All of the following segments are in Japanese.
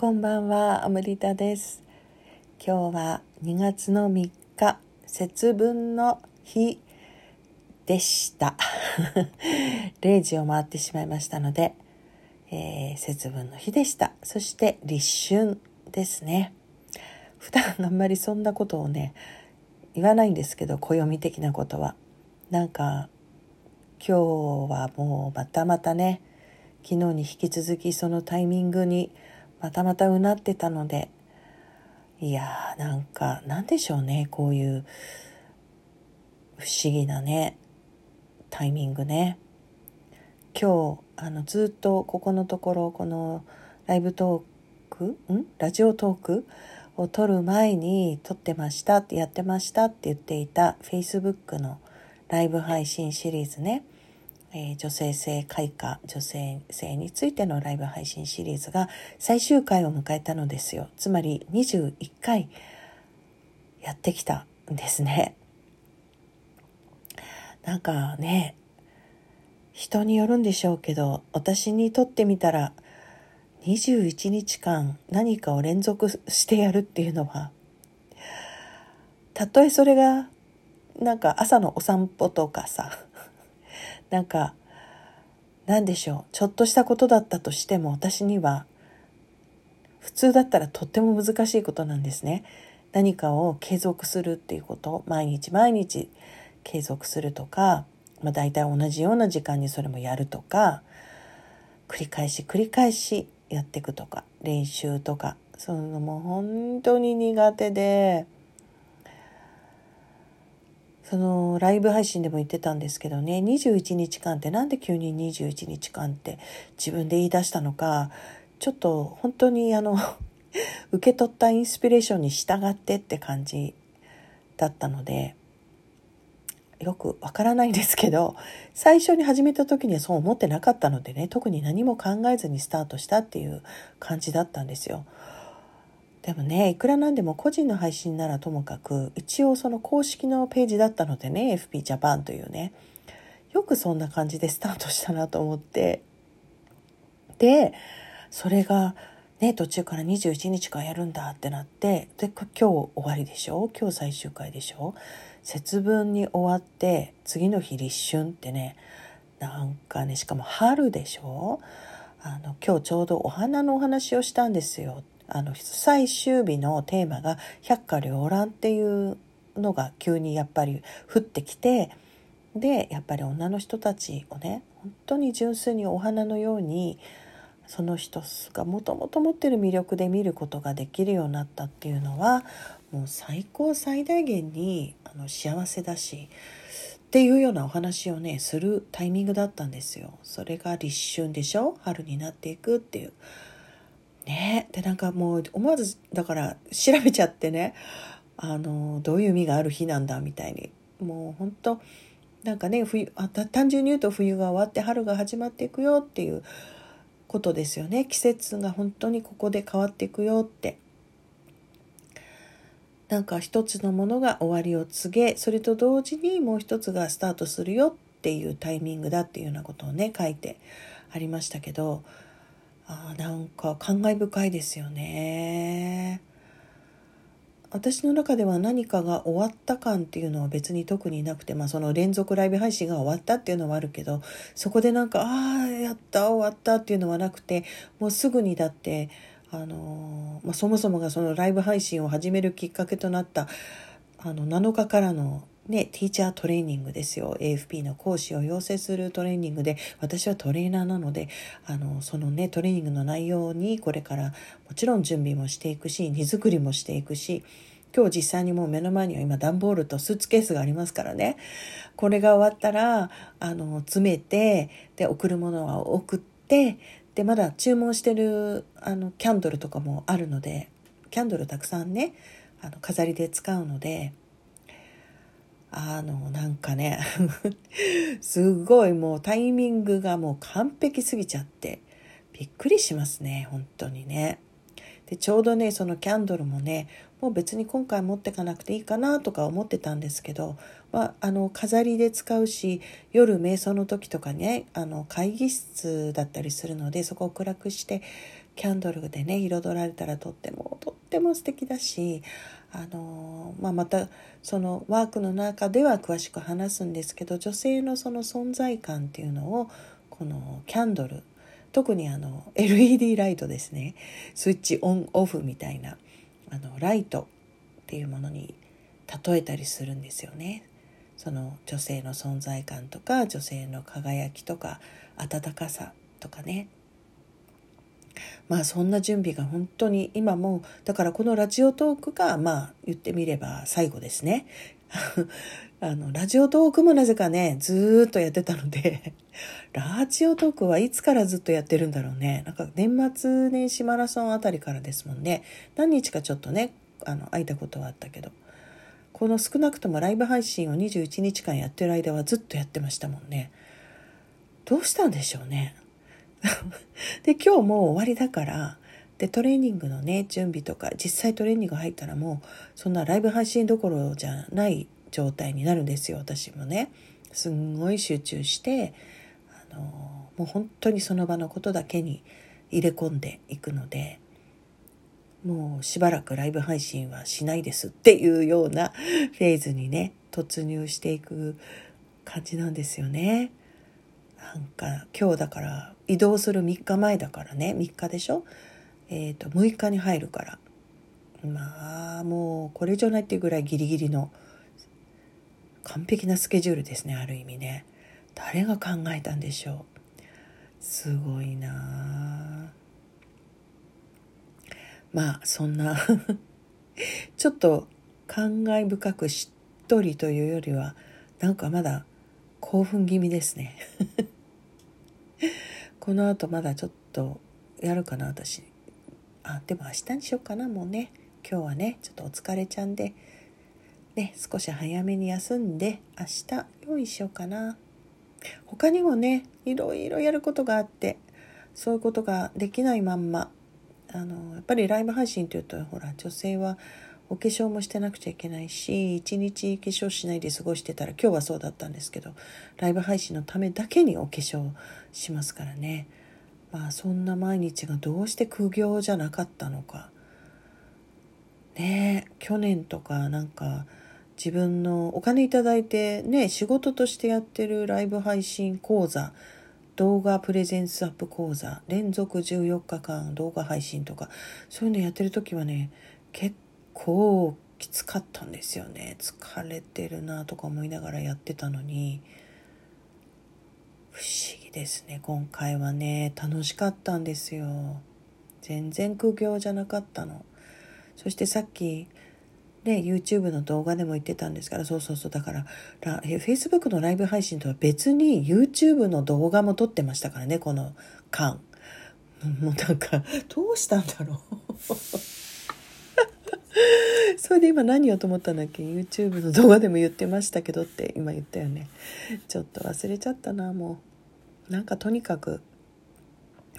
こんばんは、アムリタです。今日は2月の3日、節分の日でした。0時を回ってしまいましたので、えー節分の日でした。そして立春ですね。普段あんまりそんなことをね、言わないんですけど、暦的なことは。なんか、今日はもうまたまたね、昨日に引き続きそのタイミングにまたまたうなってたので。いやーなんかなんでしょうね。こういう不思議なねタイミングね。今日あのずっとここのところこのライブトークん？ラジオトークを撮る前に撮ってましたってやってましたって言っていた Facebook のライブ配信シリーズね。えー女性性開花女性性についてのライブ配信シリーズが最終回を迎えたのですよ。つまり21回やってきたんですね。なんかね人によるんでしょうけど私にとってみたら21日間何かを連続してやるっていうのはたとえそれがなんか朝のお散歩とかさなんか何でしょうちょっとしたことだったとしても私には普通だったらとっても難しいことなんですね。何かを継続するっていうこと毎日毎日継続するとか、まあ、大体同じような時間にそれもやるとか繰り返し繰り返しやっていくとか練習とかそういうのも本当に苦手で。そのライブ配信でも言ってたんですけどね21日間ってなんで急に21日間って自分で言い出したのかちょっと本当にあの 受け取ったインスピレーションに従ってって感じだったのでよくわからないんですけど最初に始めた時にはそう思ってなかったのでね特に何も考えずにスタートしたっていう感じだったんですよ。でもねいくらなんでも個人の配信ならともかく一応その公式のページだったのでね FP ジャパンというね。よくそんな感じでスタートしたなと思って。でそれがね途中から21日間やるんだってなってで今日終わりでしょ？今日最終回でしょ？節分に終わって次の日立春ってねなんかねしかも春でしょ？あの今日ちょうどお花のお話をしたんですよ。あの最終日のテーマが「百花繚乱」っていうのが急にやっぱり降ってきてでやっぱり女の人たちをね本当に純粋にお花のようにその人がもともと持ってる魅力で見ることができるようになったっていうのはもう最高最大限にあの幸せだしっていうようなお話をねするタイミングだったんですよ。それが立春でしょ？春になっていくっていう。ね。でなんかもう思わずだから調べちゃってね。あのどういう意味がある日なんだみたいに。もう本当なんかね冬あ単純に言うと冬が終わって春が始まっていくよっていうことですよね。季節が本当にここで変わっていくよって。なんか一つのものが終わりを告げそれと同時にもう一つがスタートするよっていうタイミングだっていうようなことをね書いてありましたけどあなんか感慨深いですよね。私の中では何かが終わった感っていうのは別に特になくて、まあ、その連続ライブ配信が終わったっていうのはあるけどそこでなんか「ああやった終わった」っていうのはなくてもうすぐにだって、あのまあ、そもそもがそのライブ配信を始めるきっかけとなったあの7日からのね、ティーチャートレーニングですよ AFP の講師を養成するトレーニングで私はトレーナーなのであのそのねトレーニングの内容にこれからもちろん準備もしていくし荷造りもしていくし今日実際にもう目の前には今段ボールとスーツケースがありますからねこれが終わったらあの詰めてで送るものは送ってでまだ注文してるあのキャンドルとかもあるのでキャンドルたくさんねあの飾りで使うので。あのなんかね すごいもうタイミングがもう完璧すぎちゃってびっくりしますね本当にね。でちょうどねそのキャンドルもねもう別に今回持ってかなくていいかなとか思ってたんですけど、まあ、あの飾りで使うし夜瞑想の時とかねあの会議室だったりするのでそこを暗くしてキャンドルでね彩られたらとってもとっても素敵だしあのまあ、またそのワークの中では詳しく話すんですけど女性のその存在感っていうのをこのキャンドル特にあの LED ライトですねスイッチオンオフみたいなあのライトっていうものに例えたりするんですよね。その女性の存在感とか女性の輝きとか温かさとかねまあそんな準備が本当に今もだからこのラジオトークがまあ言ってみれば最後ですね。あのラジオトークもなぜかねずっとやってたので ラジオトークはいつからずっとやってるんだろうね。なんか年末年始マラソンあたりからですもんね。何日かちょっとねあの空いたことはあったけど。この少なくともライブ配信を21日間やってる間はずっとやってましたもんね。どうしたんでしょうね。で今日もう終わりだからでトレーニングのね準備とか実際トレーニング入ったらもうそんなライブ配信どころじゃない状態になるんですよ私もねすんごい集中してあのもう本当にその場のことだけに入れ込んでいくのでもうしばらくライブ配信はしないですっていうような フェーズにね突入していく感じなんですよね。なんか今日だから移動する3日前だからね。3日でしょ？えっ、ー、と6日に入るから。まあもうこれ以上ないっていうぐらいギリギリの完璧なスケジュールですねある意味ね。誰が考えたんでしょう？すごいなまあそんな ちょっと感慨深くしっとりというよりはなんかまだ興奮気味ですね。この後まだちょっとやるかな私。あでも明日にしようかなもうね。今日はねちょっとお疲れちゃんで。ね少し早めに休んで明日用意しようかな。他にもねいろいろやることがあってそういうことができないまんま。あのやっぱりライブ配信というとほら女性はお化粧もしてなくちゃいけないし一日化粧しないで過ごしてたら今日はそうだったんですけどライブ配信のためだけにお化粧しますからね。まあそんな毎日がどうして苦行じゃなかったのか。ねえ去年とかなんか自分のお金いただいてね仕事としてやってるライブ配信講座動画プレゼンスアップ講座連続14日間動画配信とかそういうのやってる時はね結構きつかったんですよね。疲れてるなとか思いながらやってたのに。不思議ですね。今回はね。楽しかったんですよ。全然苦行じゃなかったの。そしてさっきね YouTube の動画でも言ってたんですから。そうそうそう。だからら Facebook のライブ配信とは別に YouTube の動画も撮ってましたからね。この間。もうなんかどうしたんだろう。それで今何をと思ったんだっけ？YouTube の動画でも言ってましたけどって今言ったよね。ちょっと忘れちゃったなもう。なんかとにかく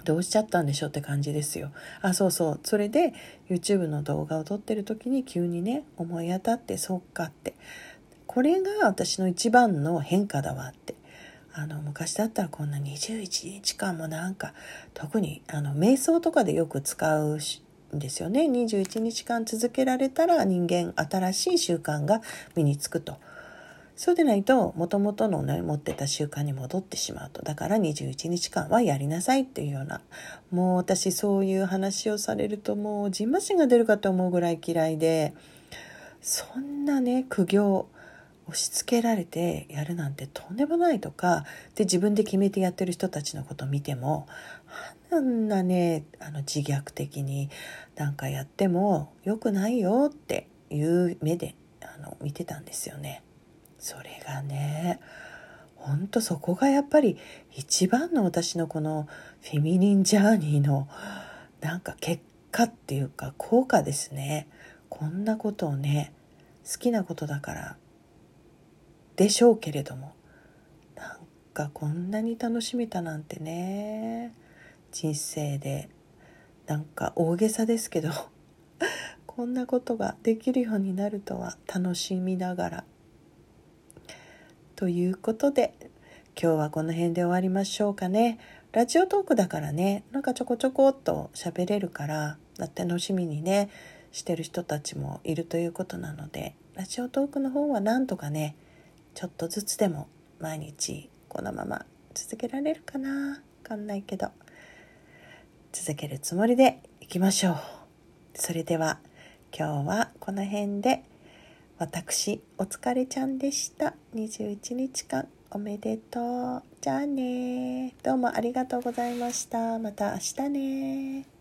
どうしちゃったんでしょうって感じですよ。あそうそう。それで YouTube の動画を撮ってる時に急にね思い当たってそっかって。これが私の一番の変化だわって。あの昔だったらこんな21日間もなんか特にあの瞑想とかでよく使うですよね。21日間続けられたら人間新しい習慣が身につくと。そうでないともともとのね持ってた習慣に戻ってしまうと。だから21日間はやりなさいっていうような。もう私そういう話をされるともうじんましが出るかと思うぐらい嫌いで。そんなね苦行押し付けられてやるなんてとんでもないとかで自分で決めてやってる人たちのことを見てもあんなねあの自虐的になんかやっても良くないよっていう目であの見てたんですよね。それがねほんとそこがやっぱり一番の私のこのフェミニンジャーニーのなんか結果っていうか効果ですね。こんなことをね好きなことだからでしょうけれども。なんかこんなに楽しめたなんてね。人生で。なんか大げさですけど。こんなことができるようになるとは楽しみながら。ということで今日はこの辺で終わりましょうかね。ラジオトークだからね。なんかちょこちょこっと喋れるから楽しみにねしてる人たちもいるということなのでラジオトークの方はなんとかねちょっとずつでも毎日このまま続けられるかな。わかんないけど。続けるつもりでいきましょう。それでは今日はこの辺で。私お疲れちゃんでした。21日間おめでとう。じゃあねどうもありがとうございました。また明日ね